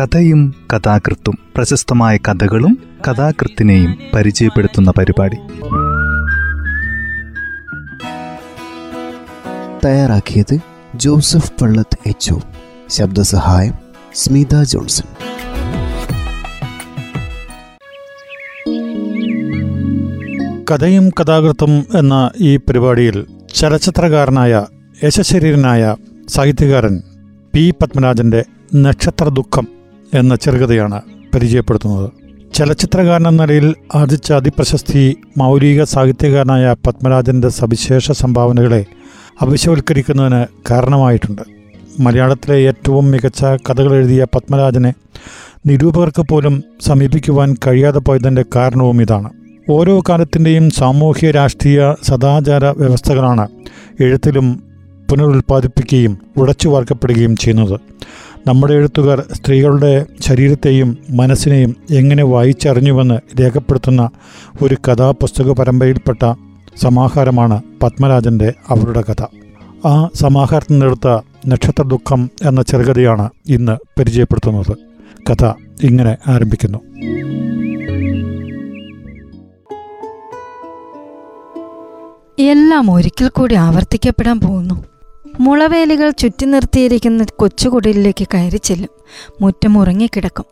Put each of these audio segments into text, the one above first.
കഥയും കഥാകൃത്തും പ്രശസ്തമായ കഥകളും കഥാകൃത്തിനെയും പരിചയപ്പെടുത്തുന്ന പരിപാടി. തയ്യാറാക്കിയത് ജോസഫ് പള്ളത്ത് എച്ച് ശബ്ദസഹായം സ്മിത ജോൺസൺ. കഥയും കഥാകൃത്തും എന്ന ഈ പരിപാടിയിൽ ചലച്ചിത്രകാരനായ യശശരീരനായ സാഹിത്യകാരൻ പി പത്മരാജന്റെ നക്ഷത്ര ദുഃഖം എന്ന ചെറുകഥയാണ് പരിചയപ്പെടുത്തുന്നത്. ചലച്ചിത്രകാരൻ എന്ന നിലയിൽ ആർജിച്ച അതിപ്രശസ്തി മൗലിക സാഹിത്യകാരനായ പത്മരാജന്റെ സവിശേഷ സംഭാവനകളെ അവിശവൽക്കരിക്കുന്നതിന് കാരണമായിട്ടുണ്ട്. മലയാളത്തിലെ ഏറ്റവും മികച്ച കഥകൾ എഴുതിയ പത്മരാജനെ നിരൂപകർക്ക് പോലും സമീപിക്കുവാൻ കഴിയാതെ പോയതിന്റെ കാരണവും ഇതാണ്. ഓരോ കാലത്തിന്റെയും സാമൂഹ്യ രാഷ്ട്രീയ സദാചാര വ്യവസ്ഥകളാണ് എഴുത്തിലും പുനരുൽപ്പാദിപ്പിക്കുകയും ഉടച്ചു വാർക്കപ്പെടുകയും ചെയ്യുന്നത്. നമ്മുടെ എഴുത്തുകാർ സ്ത്രീകളുടെ ശരീരത്തെയും മനസ്സിനെയും എങ്ങനെ വായിച്ചറിഞ്ഞുവെന്ന് രേഖപ്പെടുത്തുന്ന ഒരു കഥാപുസ്തക പരമ്പരയിൽപ്പെട്ട സമാഹാരമാണ് പത്മരാജന്റെ അവരുടെ കഥ. ആ സമാഹാരത്തിൽ നിന്നെടുത്ത നക്ഷത്ര ദുഃഖം എന്ന ചെറുകഥയാണ് ഇന്ന് പരിചയപ്പെടുത്തുന്നത്. കഥ ഇങ്ങനെ ആരംഭിക്കുന്നു. എല്ലാം ഒരിക്കൽ കൂടി ആവർത്തിക്കപ്പെടാൻ പോകുന്നു. മുളവേലികൾ ചുറ്റി നിർത്തിയിരിക്കുന്ന കൊച്ചുകുടിലേക്ക് കയറി ചെല്ലും. മുറ്റം ഉറങ്ങിക്കിടക്കും.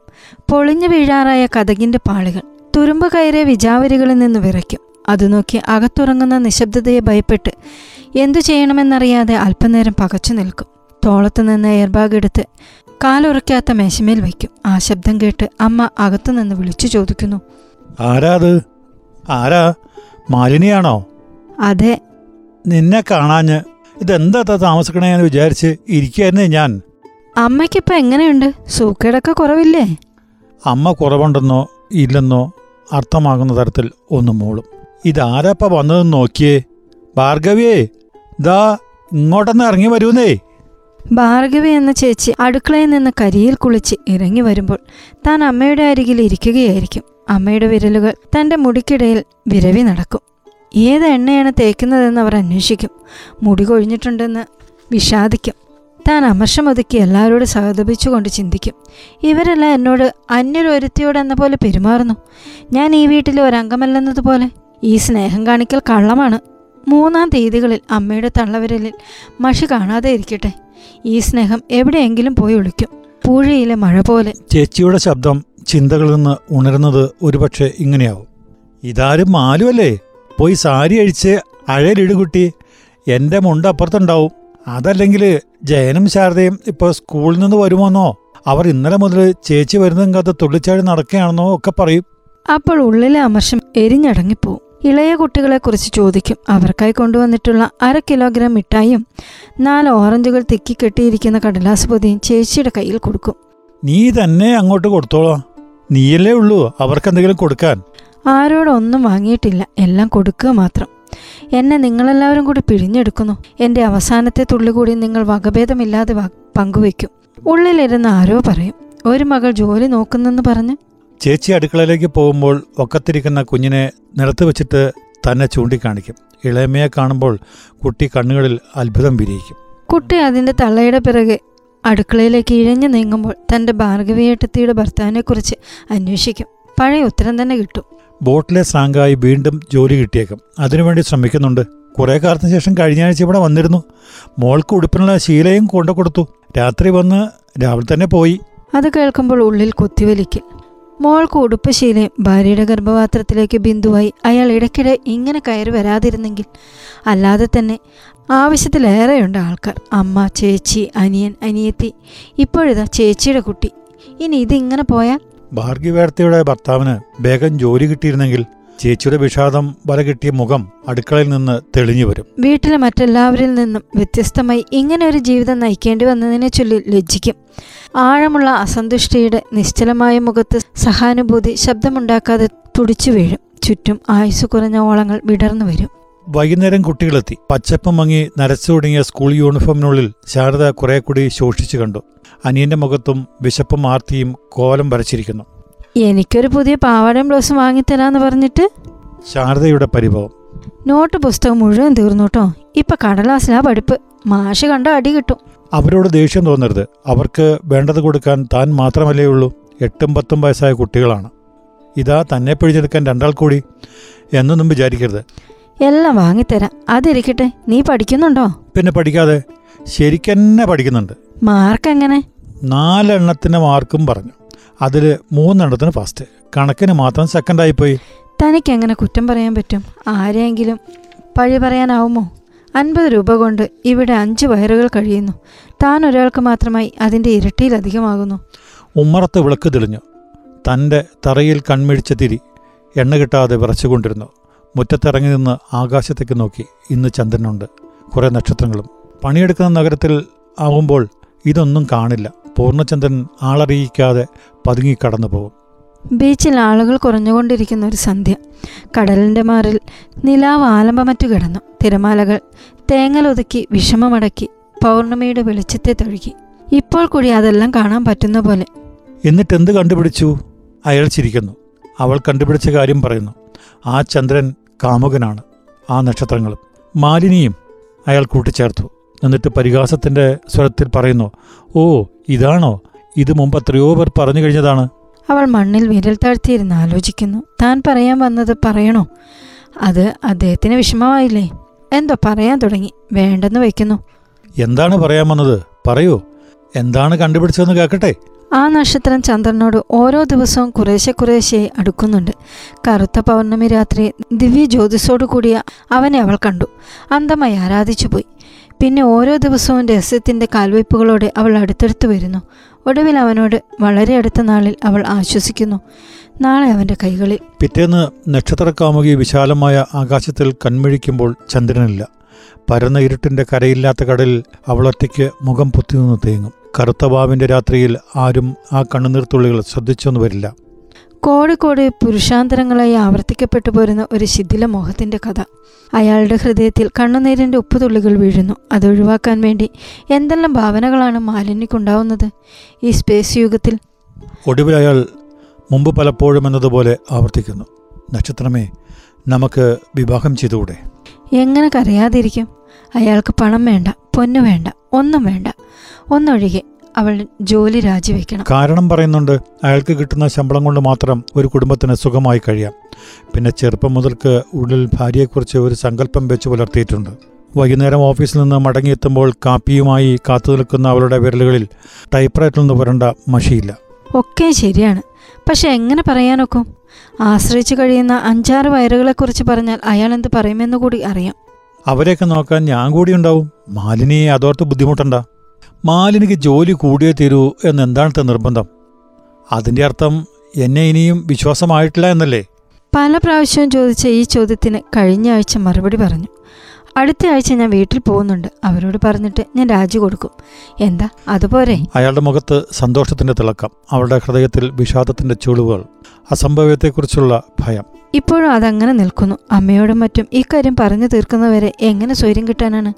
പൊളിഞ്ഞു വീഴാറായ കഥകിന്റെ പാളികൾ തുരുമ്പ് കയറിയ വിജാവരികളിൽ നിന്ന് വിറയ്ക്കും. അത് നോക്കി അകത്തുറങ്ങുന്ന നിശബ്ദതയെ ഭയപ്പെട്ട് എന്തു ചെയ്യണമെന്നറിയാതെ അല്പനേരം പകച്ചു നിൽക്കും. തോളത്ത് നിന്ന് എയർബാഗ് എടുത്ത് കാലുറക്കാത്ത മേശമേൽ വയ്ക്കും. ആ ശബ്ദം കേട്ട് അമ്മ അകത്തുനിന്ന് വിളിച്ചു ചോദിക്കുന്നു. ആരാ അത്? ആരാ? മാലിനിയാണോ? അതെ. നിന്നെ കാണാഞ്ഞ് ഇതെന്താ താമസിക്കണേ ഞാൻ വിചാരിച്ച് ഇരിക്കായിരുന്നേ ഞാൻ. അമ്മയ്ക്കിപ്പോ എങ്ങനെയുണ്ട്? സൂക്കേടൊക്കെ കുറവില്ലേ? അമ്മ കുറവുണ്ടെന്നോ ഇല്ലെന്നോ അർത്ഥമാകുന്ന തരത്തിൽ ഒന്ന് മൂളും. ഇതാരപ്പ വന്നതെന്ന് നോക്കിയേ. ഭാർഗവിയേ ദാ ഇങ്ങോട്ടൊന്ന് ഇറങ്ങി വരൂന്നേ. ഭാർഗവി എന്ന ചേച്ചി അടുക്കളയിൽ നിന്ന് കരിയിൽ കുളിച്ച് ഇറങ്ങി വരുമ്പോൾ താൻ അമ്മയുടെ അരികിൽ ഇരിക്കുകയായിരിക്കും. അമ്മയുടെ വിരലുകൾ തന്റെ മുടിക്കിടയിൽ വിരവി നടക്കും. ഏത് എണ്ണയാണ് തേക്കുന്നതെന്ന് അവർ അന്വേഷിക്കും. മുടി കൊഴിഞ്ഞിട്ടുണ്ടെന്ന് വിഷാദിക്കും. താൻ അമർഷമൊതുക്കി എല്ലാവരോടും സഹതപിച്ചുകൊണ്ട് ചിന്തിക്കും. ഇവരെല്ലാം എന്നോട് അന്യൊരൊരുത്തിയോടെന്ന പോലെ പെരുമാറുന്നു. ഞാൻ ഈ വീട്ടിലെ ഒരംഗമല്ലെന്നതുപോലെ ഈ സ്നേഹം കാണിക്കൽ കള്ളമാണ്. മൂന്നാം തീയതികളിൽ അമ്മയുടെ തള്ളവിരലിൽ മഷി കാണാതെ ഇരിക്കട്ടെ. ഈ സ്നേഹം എവിടെയെങ്കിലും പോയി ഒളിക്കും. പൂഴയിലെ മഴ പോലെ. ചേച്ചിയുടെ ശബ്ദം ചിന്തകളിൽ നിന്ന് ഉണരുന്നത് ഒരുപക്ഷെ ഇങ്ങനെയാവും. ഇതാരും മാലുവല്ലേ പോയി സാരി അഴിച്ച് അഴലിടുകുട്ടി എന്റെ മുണ്ട് അപ്പുറത്തുണ്ടാവും. അതല്ലെങ്കിൽ ജയനും ശാരദയും ഇപ്പോൾ സ്കൂളിൽ നിന്ന് വരുമോന്നോ? അവർ ഇന്നലെ മുതൽ ചേച്ചി വരുന്നതും അത് തുള്ളിച്ചാടി നടക്കുകയാണെന്നോ ഒക്കെ പറയും. അപ്പോൾ ഉള്ളിലെ അമർഷം എരിഞ്ഞടങ്ങിപ്പോവും ഇളയ കുട്ടികളെക്കുറിച്ച് ചോദിക്കും. അവർക്കായി കൊണ്ടുവന്നിട്ടുള്ള അര കിലോഗ്രാം മിഠായിയും നാല് ഓറഞ്ചുകൾ തിക്കി കെട്ടിയിരിക്കുന്ന കടലാസ് പൊതിയും ചേച്ചിയുടെ കയ്യിൽ കൊടുക്കും. നീ തന്നെ അങ്ങോട്ട് കൊടുത്തോളാം. നീയല്ലേ ഉള്ളൂ അവർക്കെന്തെങ്കിലും കൊടുക്കാൻ. ആരോടൊന്നും വാങ്ങിയിട്ടില്ല. എല്ലാം കൊടുക്കുക മാത്രം. എന്നെ നിങ്ങളെല്ലാവരും കൂടി പിഴിഞ്ഞെടുക്കുന്നു. എന്റെ അവസാനത്തെ തുള്ളി കൂടി നിങ്ങൾ വകഭേദമില്ലാതെ പങ്കുവെക്കും ഉള്ളിലിരുന്ന് ആരോ പറയും. ഒരു മകൾ ജോലി നോക്കുന്നെന്ന് പറഞ്ഞ്. ചേച്ചി അടുക്കളയിലേക്ക് പോകുമ്പോൾ ഒക്കത്തിരിക്കുന്ന കുഞ്ഞിനെ നിലത്ത് വെച്ചിട്ട് തന്നെ ചൂണ്ടിക്കാണിക്കും. ഇളയമയെ കാണുമ്പോൾ കുട്ടി കണ്ണുകളിൽ അത്ഭുതം വിരിയിക്കും. കുട്ടി അതിന്റെ തള്ളയുടെ പിറകെ അടുക്കളയിലേക്ക് ഇഴഞ്ഞു നീങ്ങുമ്പോൾ തന്റെ ഭാർഗവിയേട്ടത്തിയുടെ ഭർത്താവിനെക്കുറിച്ച് അന്വേഷിക്കും. പഴയ ഉത്തരം തന്നെ കിട്ടും. ബോട്ടിലെ സ്രാങ്കായി വീണ്ടും ജോലി കിട്ടിയേക്കും. അതിനുവേണ്ടി ശ്രമിക്കുന്നുണ്ട്. കുറേ കാലത്തിന് ശേഷം കഴിഞ്ഞ ആഴ്ച ഇവിടെ വന്നിരുന്നു. മോൾക്ക് ഉടുപ്പിനുള്ള ശീലയും കൊണ്ടു കൊടുത്തു. രാത്രി വന്ന് രാവിലെ തന്നെ പോയി. അത് കേൾക്കുമ്പോൾ ഉള്ളിൽ കുത്തിവലിക്ക് മോൾക്ക് ഉടുപ്പ് ശീലയും ഭാര്യയുടെ ഗർഭപാത്രത്തിലേക്ക് ബിന്ദുവായി അയാൾ ഇടയ്ക്കിടെ ഇങ്ങനെ കയറി വരാതിരുന്നെങ്കിൽ അല്ലാതെ തന്നെ ആവശ്യത്തിലേറെയുണ്ട് ആൾക്കാർ. അമ്മ ചേച്ചി അനിയൻ അനിയത്തി ഇപ്പോഴിതാ ചേച്ചിയുടെ കുട്ടി. ഇനി ഇതിങ്ങനെ പോയാൽ ഭാർഗ്യവേർത്തയുടെ ഭർത്താവിന് വേഗം ജോലി കിട്ടിയിരുന്നെങ്കിൽ ചേച്ചിയുടെ വിഷാദം വല കിട്ടിയ മുഖം അടുക്കളയിൽ നിന്ന് തെളിഞ്ഞു വരും. വീട്ടിലെ മറ്റെല്ലാവരിൽ നിന്നും വ്യത്യസ്തമായി ഇങ്ങനെ ഒരു ജീവിതം നയിക്കേണ്ടി വന്നതിനെ ചൊല്ലി ലജ്ജിക്കും. ആഴമുള്ള അസന്തുഷ്ടിയുടെ നിശ്ചലമായ മുഖത്ത് സഹാനുഭൂതി ശബ്ദമുണ്ടാക്കാതെ തുടിച്ചു വീഴും. ചുറ്റും ആയുസ് കുറഞ്ഞ ഓളങ്ങൾ വിടർന്നു വരും. വൈകുന്നേരം കുട്ടികളെത്തി. പച്ചപ്പം മങ്ങി നരച്ചു തുടങ്ങിയ സ്കൂൾ യൂണിഫോമിനുള്ളിൽ ശാരദ കുറെ കൂടി ശോഷിച്ചു കണ്ടു. അനിയന്റെ മുഖത്തും വിശപ്പും ആർത്തിയും കോലം വരച്ചിരിക്കുന്നു. എനിക്കൊരു പുതിയ പാവാടയും ബ്ലൗസും വാങ്ങിത്തരാന്ന് പറഞ്ഞിട്ട്? ശാരദയുടെ പരിഭവം. നോട്ട് പുസ്തകം മുഴുവൻ തീർന്നു കേട്ടോ ഇപ്പൊ കടലാസിലാ പഠിപ്പ്. മാഷ് കണ്ട അടി കിട്ടും. അവരോട് ദേഷ്യം തോന്നരുത്. അവർക്ക് വേണ്ടത് കൊടുക്കാൻ താൻ മാത്രമല്ലേ ഉള്ളൂ. എട്ടും പത്തും വയസ്സായ കുട്ടികളാണ്. ഇതാ തന്നെ പിഴിഞ്ഞെടുക്കാൻ രണ്ടാൾ കൂടി എന്നൊന്നും വിചാരിക്കരുത്. എല്ലാം വാങ്ങിത്തരാം. അതിരിക്കട്ടെ. നീ പഠിക്കുന്നുണ്ടോ? പിന്നെ പഠിക്കാതെ ശരിക്കെന്നെ പഠിക്കുന്നുണ്ട്. മാർക്ക് എങ്ങനെ നാലെണ്ണത്തിന് മാർക്കും പറഞ്ഞു. അതിൽ മൂന്നെണ്ണത്തിന് ഫസ്റ്റ് കണക്കിന് മാത്രം സെക്കൻഡായിപ്പോയി തനിക്ക് എങ്ങനെ കുറ്റം പറയാൻ പറ്റും? ആരെങ്കിലും പഴി പറയാനാവുമോ? അൻപത് രൂപ കൊണ്ട് ഇവിടെ അഞ്ച് വയറുകൾ കഴിയുന്നു. താൻ ഒരാൾക്ക് മാത്രമായി അതിന്റെ ഇരട്ടിയിലധികമാകുന്നു ഉമ്മറത്ത് വിളക്ക് തെളിഞ്ഞു. തന്റെ തറയിൽ കൺമിഴിച്ച തിരി എണ്ണ കിട്ടാതെ വിറച്ചുകൊണ്ടിരുന്നു. മുറ്റത്തിറങ്ങി നിന്ന് ആകാശത്തേക്ക് നോക്കി. ഇന്ന് ചന്ദ്രനുണ്ട്. കുറേ നക്ഷത്രങ്ങളും. പണിയെടുക്കുന്ന നഗരത്തിൽ ആകുമ്പോൾ ഇതൊന്നും കാണില്ല. പൂർണചന്ദ്രൻ ആളറിയിക്കാതെ പതുങ്ങി കടന്നു പോകും. ബീച്ചിൽ ആളുകൾ കുറഞ്ഞുകൊണ്ടിരിക്കുന്ന ഒരു സന്ധ്യ. കടലിന്റെ മാറിൽ നിലാവ് ആലമ്പമറ്റു കിടന്നു. തിരമാലകൾ തേങ്ങലൊതുക്കി വിഷമമടക്കി പൗർണമിയുടെ വെളിച്ചത്തെ തഴുകി. ഇപ്പോൾ കൂടി അതെല്ലാം കാണാൻ പറ്റുന്ന പോലെ. എന്നിട്ട് എന്ത് കണ്ടുപിടിച്ചു? അയാൾ ചിരിക്കുന്നു. അവൾ കണ്ടുപിടിച്ച കാര്യം പറയുന്നു. ആ ചന്ദ്രൻ കാമുകനാണ്. ആ നക്ഷത്രങ്ങളും. മാലിനിയും അയാൾ കൂട്ടിച്ചേർത്തു. എന്നിട്ട് പരിഹാസത്തിന്റെ സ്വരത്തിൽ പറയുന്നു ഓ ഇതാണോ? ഇത് മുമ്പ് എത്രയോ പേർ പറഞ്ഞു കഴിഞ്ഞതാണ്. അവൾ മണ്ണിൽ വിരൽ താഴ്ത്തിയിരുന്ന് ആലോചിക്കുന്നു. താൻ പറയാൻ വന്നത് പറയണോ? അത് അദ്ദേഹത്തിന് വിഷമമായില്ലേ? എന്തോ പറയാൻ തുടങ്ങി. വേണ്ടെന്ന് വയ്ക്കുന്നു. എന്താണ് പറയാൻ വന്നത്? പറയൂ. എന്താണ് കണ്ടുപിടിച്ചതെന്ന് കേക്കട്ടെ ആ നക്ഷത്രം ചന്ദ്രനോട് ഓരോ ദിവസവും കുറേശ്ശെ കുറേശ്ശെ അടുക്കുന്നുണ്ട്. കറുത്ത പൗർണമി രാത്രി ദിവ്യ ജ്യോതിസോടു കൂടിയ അവനെ അവൾ കണ്ടു. അന്തമായി ആരാധിച്ചു പോയി പിന്നെ ഓരോ ദിവസവും രഹസ്യത്തിന്റെ കാൽവയ്പ്പുകളോടെ അവൾ അടുത്തടുത്ത് വരുന്നു. ഒടുവിൽ അവനോട് വളരെ അടുത്ത നാളിൽ അവൾ ആശ്വസിക്കുന്നു. നാളെ അവന്റെ കൈകളിൽ. പിറ്റേന്ന് നക്ഷത്രകാമുകി വിശാലമായ ആകാശത്തിൽ കൺമിഴിക്കുമ്പോൾ ചന്ദ്രനില്ല. പരന്ന ഇരുട്ടിന്റെ കരയില്ലാത്ത കടലിൽ അവളൊറ്റയ്ക്ക് മുഖം പൊത്തിനിന്ന് തേങ്ങും. കറുത്ത വാവിന്റെ രാത്രിയിൽ ആരും ആ കണ്ണുനീർത്തുള്ളികൾ ശ്രദ്ധിച്ചൊന്നു വരില്ല. കോടി കോടി പുരുഷാന്തരങ്ങളായി ആവർത്തിക്കപ്പെട്ടു പോരുന്ന ഒരു ശിഥില മോഹത്തിന്റെ കഥ. അയാളുടെ ഹൃദയത്തിൽ കണ്ണുനീരിന്റെ ഉപ്പുതുള്ളികൾ വീഴുന്നു. അത് ഒഴിവാക്കാൻ വേണ്ടി എന്തെല്ലാം ഭാവനകളാണ് മാലിന്യക്കുണ്ടാവുന്നത്? ഈ സ്പേസ് യുഗത്തിൽ ഒടുവിൽ അയാൾ മുമ്പ് പലപ്പോഴും എന്നതുപോലെ ആവർത്തിക്കുന്നു. നക്ഷത്രമേ നമുക്ക് വിവാഹം ചെയ്തുകൂടെ? എങ്ങനെ കരയാതിരിക്കും? അയാൾക്ക് പണം വേണ്ട പൊന്നു വേണ്ട ഒന്നും വേണ്ട. ഒന്നൊഴികെ അവൾ ജോലി രാജിവെക്കണം. കാരണം പറയുന്നുണ്ട് അയാൾക്ക് കിട്ടുന്ന ശമ്പളം കൊണ്ട് മാത്രം ഒരു കുടുംബത്തിന് സുഖമായി കഴിയാം. പിന്നെ ചെറുപ്പം മുതൽക്ക് ഉള്ളിൽ ഭാര്യയെക്കുറിച്ച് ഒരു സങ്കല്പം വെച്ച് പുലർത്തിയിട്ടുണ്ട്. വൈകുന്നേരം ഓഫീസിൽ നിന്ന് മടങ്ങിയെത്തുമ്പോൾ കാപ്പിയുമായി കാത്തു നിൽക്കുന്ന അവളുടെ വിരലുകളിൽ ടൈപ്പ്റൈറ്ററിൽ നിന്ന് പുരണ്ട മഷിയില്ല. ഒക്കെ ശരിയാണ്. പക്ഷെ എങ്ങനെ പറയാനൊക്കും? ആശ്രയിച്ചു കഴിയുന്ന അഞ്ചാറ് വയറുകളെക്കുറിച്ച് പറഞ്ഞാൽ അയാൾ എന്ത് പറയുമെന്ന് കൂടി അറിയാം. അവരെയൊക്കെ നോക്കാൻ ഞാൻ കൂടി ഉണ്ടാവും. മാലിനിയെ അതോർത്ത് ബുദ്ധിമുട്ടണ്ട. മാലിനിക്ക് ജോലി കൂടിയേ തീരൂ എന്നെന്താണത്തെ നിർബന്ധം? അതിന്റെ അർത്ഥം എന്നെ ഇനിയും വിശ്വാസമായിട്ടില്ല എന്നല്ലേ? പല പ്രാവശ്യവും ചോദിച്ച ഈ ചോദ്യത്തിന് കഴിഞ്ഞ ആഴ്ച മറുപടി പറഞ്ഞു. അടുത്ത ആഴ്ച ഞാൻ വീട്ടിൽ പോകുന്നുണ്ട്. അവരോട് പറഞ്ഞിട്ട് ഞാൻ രാജി കൊടുക്കും. എന്താ? അതുപോലെ അയാളുടെ മുഖത്ത് സന്തോഷത്തിന്റെ തിളക്കം അവളുടെ ഹൃദയത്തിൽ വിഷാദത്തിന്റെ ചുളിവുകൾ അസംഭവ്യത്തെക്കുറിച്ചുള്ള ഭയം. ഇപ്പോഴും അതങ്ങനെ നിൽക്കുന്നു. അമ്മയോടും മറ്റും ഇക്കാര്യം പറഞ്ഞു തീർക്കുന്നവരെ എങ്ങനെ സ്വൈര്യം കിട്ടാനാണ്?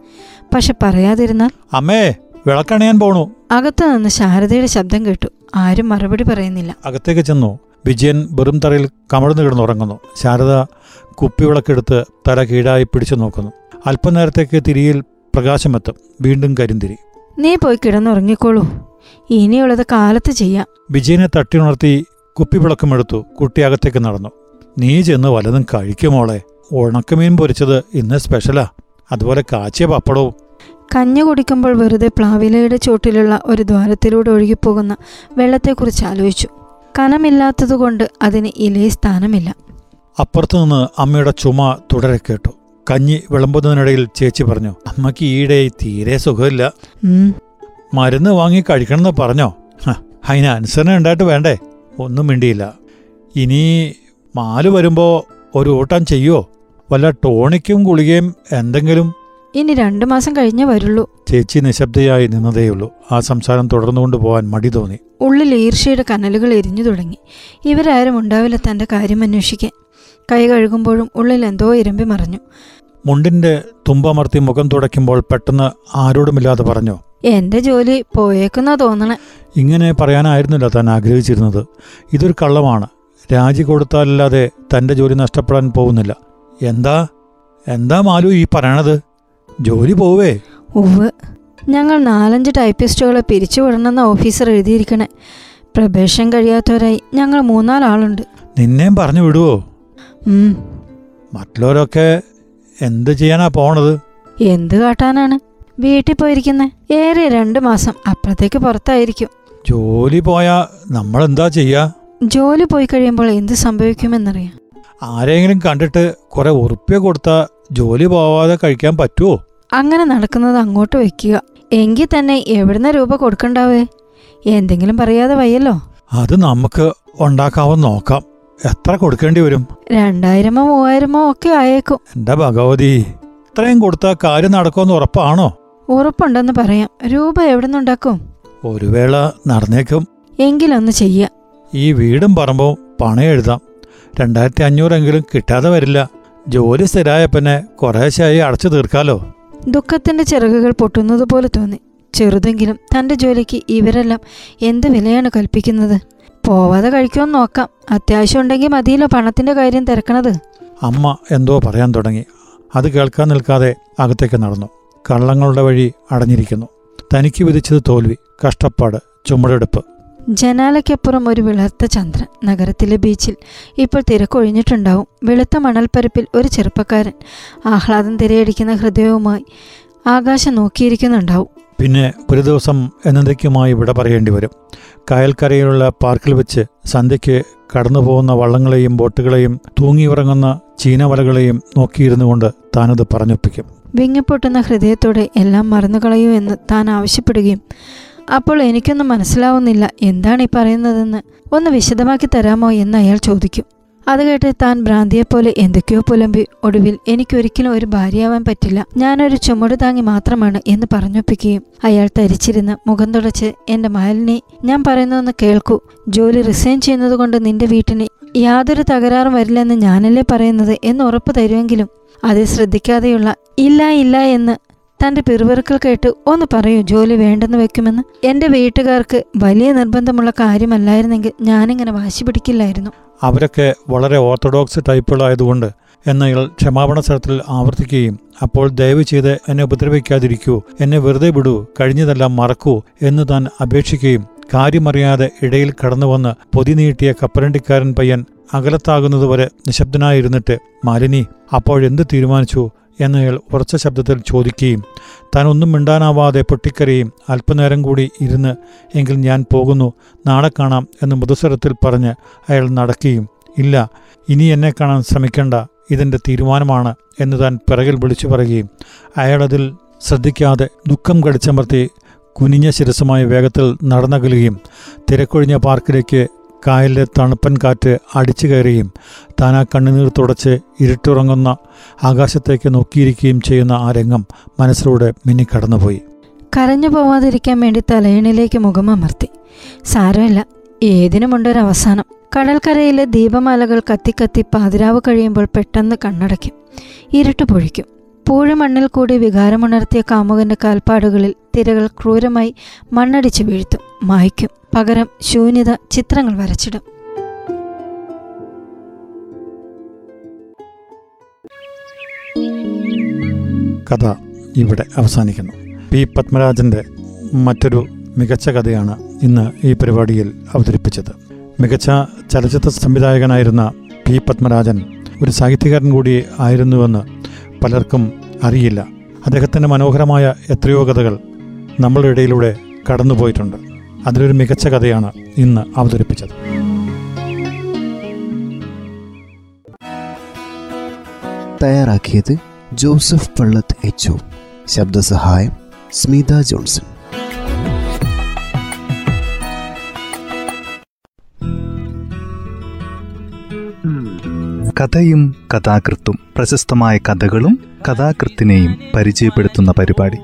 പക്ഷെ പറയാതിരുന്നാൽ? അമ്മേ വിളക്കണയാൻ പോണോ. അകത്തു നിന്ന് ശാരദയുടെ ശബ്ദം കേട്ടു. ആരും മറുപടി പറയുന്നില്ല. അകത്തേക്ക് ചെന്നു. വിജയൻ വെറും തറയിൽ കമഴ്ന്നു കിടന്നുറങ്ങുന്നു. ശാരദ കുപ്പി കുപ്പിവിളക്കെടുത്ത് തല കീഴായി പിടിച്ചു നോക്കുന്നു. അല്പനേരത്തേക്ക് തിരിയിൽ പ്രകാശമെത്തും. വീണ്ടും കരിന്തിരി. നീ പോയി കിടന്നുറങ്ങിക്കോളൂ. ഇനിയുള്ളത് കാലത്ത് ചെയ്യാം. വിജയനെ തട്ടിയുണർത്തി കുപ്പിവിളക്കുമെടുത്തു കുട്ടി അകത്തേക്ക് നടന്നു. നീ ചെന്ന് വലതും കഴിക്കുമോളെ ഉണക്കമീൻ പൊരിച്ചത് ഇന്ന് സ്പെഷ്യലാ അതുപോലെ കാച്ചിയ പപ്പടവും. കഞ്ഞി കുടിക്കുമ്പോൾ വെറുതെ പ്ലാവിലയുടെ ചോട്ടിലുള്ള ഒരു ദ്വാരത്തിലൂടെ ഒഴുകിപ്പോകുന്ന വെള്ളത്തെക്കുറിച്ച് ആലോചിച്ചു. കനമില്ലാത്തതുകൊണ്ട് അതിന് ഇലയെ സ്ഥാനമില്ല. അപ്പുറത്തു നിന്ന് അമ്മയുടെ ചുമ തുടരെ കേട്ടു. കഞ്ഞി വിളമ്പുന്നതിനിടയിൽ ചേച്ചി പറഞ്ഞു അമ്മയ്ക്ക് ഈയിടെ തീരെ സുഖമില്ല. മരുന്ന് വാങ്ങി കഴിക്കണമെന്ന് പറഞ്ഞോ? അതിന് അനുസരണ ഉണ്ടായിട്ട് വേണ്ടേ? ഒന്നും മിണ്ടിയില്ല. ഇനി മാൽ വരുമ്പോ ഒരു ഓട്ടം ചെയ്യോ വല്ല ടോണിക്കും ഗുളികയും എന്തെങ്കിലും ഇനി രണ്ടു മാസം കഴിഞ്ഞേ വരുള്ളൂ. ചേച്ചി നിശബ്ദയായി നിന്നതേയുള്ളൂ. ആ സംസാരം തുടർന്നുകൊണ്ട് പോവാൻ മടി തോന്നി. ഉള്ളിൽ ഈർഷ്യയുടെ കനലുകൾ എരിഞ്ഞു തുടങ്ങി. ഇവരാരും ഉണ്ടാവില്ല തന്റെ കാര്യം അന്വേഷിക്കാൻ. കൈ കഴുകുമ്പോഴും ഉള്ളിൽ എന്തോ ഇരമ്പി മറഞ്ഞു. മുണ്ടിന്റെ തുമ്പമർത്തി മുഖം തുടയ്ക്കുമ്പോൾ പെട്ടെന്ന് ആരോടുമില്ലാതെ പറഞ്ഞു എന്റെ ജോലി പോയേക്കുന്നാ തോന്നണേ. ഇങ്ങനെ പറയാനായിരുന്നില്ല താൻ ആഗ്രഹിച്ചിരുന്നത്. ഇതൊരു കള്ളമാണ്. രാജി കൊടുത്താലല്ലാതെ തന്റെ ജോലി നഷ്ടപ്പെടാൻ പോകുന്നില്ല. എന്താ? എന്താ മാലു ഈ പറയണത്? ജോലി പോവേ. ഉവ് ഞങ്ങൾ നാലഞ്ച് ടൈപ്പിസ്റ്റുകളെ പിരിച്ചുവിടണമെന്ന ഓഫീസർ എഴുതിയിരിക്കണേ. പ്രവേശം കഴിയാത്തവരായി ഞങ്ങൾ മൂന്നാലാളുണ്ട്. നിന്നെയും പറഞ്ഞു വിടുവോ? മറ്റുള്ളവരൊക്കെ എന്ത് ചെയ്യാനാ പോണത്? എന്ത് കാട്ടാനാണ്? വീട്ടിൽ പോയിരിക്കുന്നേ. ഏറെ രണ്ട് മാസം അപ്പുറത്തേക്ക് പുറത്തായിരിക്കും. ജോലി പോയാ നമ്മൾ എന്താ ചെയ്യാ? ജോലി പോയി കഴിയുമ്പോൾ എന്ത് സംഭവിക്കുമെന്നറിയാം. ആരെങ്കിലും കണ്ടിട്ട് കുറെ ഉറുപ്പ്യ കൊടുത്താ ജോലി പോവാതെ കഴിക്കാൻ പറ്റുമോ അങ്ങനെ നടക്കുന്നത് അങ്ങോട്ട് വെക്കുക. എങ്കിൽ തന്നെ എവിടുന്ന രൂപ കൊടുക്കണ്ടാവേ? എന്തെങ്കിലും പറയാതെ വയ്യല്ലോ. അത് നമുക്ക് ഉണ്ടാക്കാവുന്ന നോക്കാം. എത്ര കൊടുക്കേണ്ടി വരും? രണ്ടായിരമോ മൂവായിരമോ ഒക്കെ ആയേക്കും. എന്റെ ഭഗവതി? ഇത്രയും കൊടുത്താൽ കാര്യം നടക്കുമെന്ന് ഉറപ്പാണോ? ഉറപ്പുണ്ടെന്ന് പറയാം. രൂപ എവിടുന്നുണ്ടാക്കും ഒരു വേള നടന്നേക്കും. എങ്കിലൊന്ന് ചെയ്യാം. ഈ വീടും പറമ്പും പണയെഴുതാം രണ്ടായിരത്തി അഞ്ഞൂറെങ്കിലും കിട്ടാതെ വരില്ല. ജോലി സ്ഥിരമായ പിന്നെ കുറേശ്ശായി അടച്ചു തീർക്കാലോ? ദുഃഖത്തിന്റെ ചിറകുകൾ പൊട്ടുന്നത് പോലെ തോന്നി. ചെറുതെങ്കിലും തന്റെ ജോലിക്ക് ഇവരെല്ലാം എന്ത് വിലയാണ് കൽപ്പിക്കുന്നത്? പോവാതെ കഴിക്കുമെന്ന് നോക്കാം. അത്യാവശ്യം ഉണ്ടെങ്കിൽ മതിയല്ലോ പണത്തിന്റെ കാര്യം തിരക്കണത്. അമ്മ എന്തോ പറയാൻ തുടങ്ങി. അത് കേൾക്കാൻ നിൽക്കാതെ അകത്തേക്ക് നടന്നു. കള്ളങ്ങളുടെ വഴി അടഞ്ഞിരിക്കുന്നു. തനിക്ക് വിധിച്ചത് തോൽവി കഷ്ടപ്പാട് ചുമടെടുപ്പ്. ജനാലയ്ക്കപ്പുറം ഒരു വിളർത്ത ചന്ദ്രൻ നഗരത്തിലെ ബീച്ചിൽ ഇപ്പോൾ തിരക്കൊഴിഞ്ഞിട്ടുണ്ടാവും. വെളുത്ത മണൽപ്പരപ്പിൽ ഒരു ചെറുപ്പക്കാരൻ ആഹ്ലാദം തിരയടിക്കുന്ന ഹൃദയവുമായി ആകാശം നോക്കിയിരിക്കുന്നുണ്ടാവും. പിന്നെ ഒരു ദിവസം എന്നതയ്ക്കുമായി വിട പറയേണ്ടി വരും. കായൽക്കരയിലുള്ള പാർക്കിൽ വെച്ച് സന്ധ്യയ്ക്ക് കടന്നു പോകുന്ന വള്ളങ്ങളെയും ബോട്ടുകളെയും തൂങ്ങിയുറങ്ങുന്ന ചീനവലകളെയും നോക്കിയിരുന്നു കൊണ്ട് താനത് പറഞ്ഞൊപ്പിക്കും. വിങ്ങിപ്പൊട്ടുന്ന ഹൃദയത്തോടെ എല്ലാം മറന്നുകളയൂ എന്ന് താൻ ആവശ്യപ്പെടുകയും അപ്പോൾ എനിക്കൊന്നും മനസ്സിലാവുന്നില്ല എന്താണ് ഈ പറയുന്നതെന്ന്. ഒന്ന് വിശദമാക്കി തരാമോ എന്ന് അയാൾ ചോദിക്കും. അത് കേട്ട് താൻ ഭ്രാന്തിയെപ്പോലെ എന്തൊക്കെയോ പുലമ്പി. ഒടുവിൽ എനിക്കൊരിക്കലും ഒരു ഭാര്യയാവാൻ പറ്റില്ല. ഞാനൊരു ചുമട് താങ്ങി മാത്രമാണ് എന്ന് പറഞ്ഞൊപ്പിക്കുകയും അയാൾ തരിച്ചിരുന്ന് മുഖം തുടച്ച് എന്റെ മാലിനി ഞാൻ പറയുന്നതെന്ന് കേൾക്കൂ. ജോലി റിസൈൻ ചെയ്യുന്നത് കൊണ്ട് നിന്റെ വീട്ടിന് യാതൊരു തകരാറും വരില്ലെന്ന് ഞാനല്ലേ പറയുന്നത് എന്ന് ഉറപ്പ് തരുമെങ്കിലും അത് ശ്രദ്ധിക്കാതെയുള്ള ഇല്ല ഇല്ല എന്ന് തന്റെ പിറുപിറുക്കൽ കേട്ട് ഒന്ന് പറയൂ ജോലി വേണ്ടെന്ന് വെക്കുമെന്ന്? എന്റെ വീട്ടുകാർക്ക് വലിയ നിർബന്ധമുള്ള കാര്യമല്ലായിരുന്നെങ്കിൽ ഞാനിങ്ങനെ വാശി പിടിക്കില്ലായിരുന്നു. അവരൊക്കെ വളരെ ഓർത്തഡോക്സ് ടൈപ്പുകളായതുകൊണ്ട് എന്നയാൾ ക്ഷമാപണ സ്ഥലത്തിൽ ആവർത്തിക്കുകയും അപ്പോൾ ദയവ് ചെയ്ത് എന്നെ ഉപദ്രവിക്കാതിരിക്കൂ എന്നെ വെറുതെ വിടൂ കഴിഞ്ഞതെല്ലാം മറക്കൂ എന്ന് താൻ അപേക്ഷിക്കുകയും കാര്യമറിയാതെ ഇടയിൽ കടന്നുവന്ന് പൊതി നീട്ടിയ കപ്പലണ്ടിക്കാരൻ പയ്യൻ അകലത്താകുന്നതുവരെ നിശബ്ദനായിരുന്നിട്ട് മാലിനി അപ്പോഴെന്ത് തീരുമാനിച്ചു? എന്നയാൾ ഉറച്ച ശബ്ദത്തിൽ ചോദിക്കുകയും താൻ ഒന്നും മിണ്ടാനാവാതെ പൊട്ടിക്കരയും അല്പനേരം കൂടി ഇരുന്ന് എങ്കിൽ ഞാൻ പോകുന്നു നാളെ കാണാം എന്ന് മൃദുസ്വരത്തിൽ പറഞ്ഞ് അയാൾ നടക്കുകയും ഇല്ല ഇനി എന്നെ കാണാൻ ശ്രമിക്കേണ്ട ഇതിന്റെ തീരുമാനമാണ് എന്ന് താൻ പിറകിൽ വിളിച്ചു പറയുകയും അയാളതിൽ ശ്രദ്ധിക്കാതെ ദുഃഖം കടിച്ചമർത്തി കുനിഞ്ഞ ശിരസുമായ വേഗത്തിൽ നടന്നകലുകയും തിരക്കൊഴിഞ്ഞ പാർക്കിലേക്ക് കായലിലെ തണുപ്പൻ കാറ്റ് അടിച്ചു കയറുകയും താൻ ആ കണ്ണുനീർ തുടച്ച് ഇരുട്ടുറങ്ങുന്ന ആകാശത്തേക്ക് നോക്കിയിരിക്കുകയും ചെയ്യുന്ന ആ രംഗം മനസ്സിലൂടെ മിന്നിക്കടന്നുപോയി. കരഞ്ഞു പോവാതിരിക്കാൻ വേണ്ടി മുഖം അമർത്തി. സാരമില്ല ഏതിനുമുണ്ടൊരവസാനം കടൽക്കരയിലെ ദീപമാലകൾ കത്തിക്കത്തി പാതിരാവ് കഴിയുമ്പോൾ പെട്ടെന്ന് കണ്ണടയ്ക്കും. ഇരുട്ട് പൊഴിക്കും. പൂഴുമണ്ണിൽ കൂടി വികാരമുണർത്തിയ കാമുകന്റെ കാൽപ്പാടുകളിൽ തിരകൾ ക്രൂരമായി മണ്ണടിച്ചു വീഴ്ത്തും മായ്ക്കും. പകരം ശൂന്യത ചിത്രങ്ങൾ വരച്ചിടും. കഥ ഇവിടെ അവസാനിക്കുന്നു. പി പത്മരാജന്റെ മറ്റൊരു മികച്ച കഥയാണ് ഇന്ന് ഈ പരിപാടിയിൽ അവതരിപ്പിച്ചത്. മികച്ച ചലച്ചിത്ര സംവിധായകനായിരുന്ന പി പത്മരാജൻ ഒരു സാഹിത്യകാരൻ കൂടി ആയിരുന്നുവെന്ന് പലർക്കും അറിയില്ല. അദ്ദേഹത്തിന്റെ മനോഹരമായ എത്രയോ കഥകൾ നമ്മളുടെ ഇടയിലൂടെ കടന്നുപോയിട്ടുണ്ട്. അതിലൊരു മികച്ച കഥയാണ് ഇന്ന് അവതരിപ്പിച്ചത്. തയ്യാറാക്കിയത് ജോസഫ് പള്ളത്ത് എച്ച് ശബ്ദസഹായം സ്മിത ജോൺസൺ. കഥയും കഥാകൃത്തും പ്രശസ്തമായ കഥകളും കഥാകൃത്തിനെയും പരിചയപ്പെടുത്തുന്ന പരിപാടി.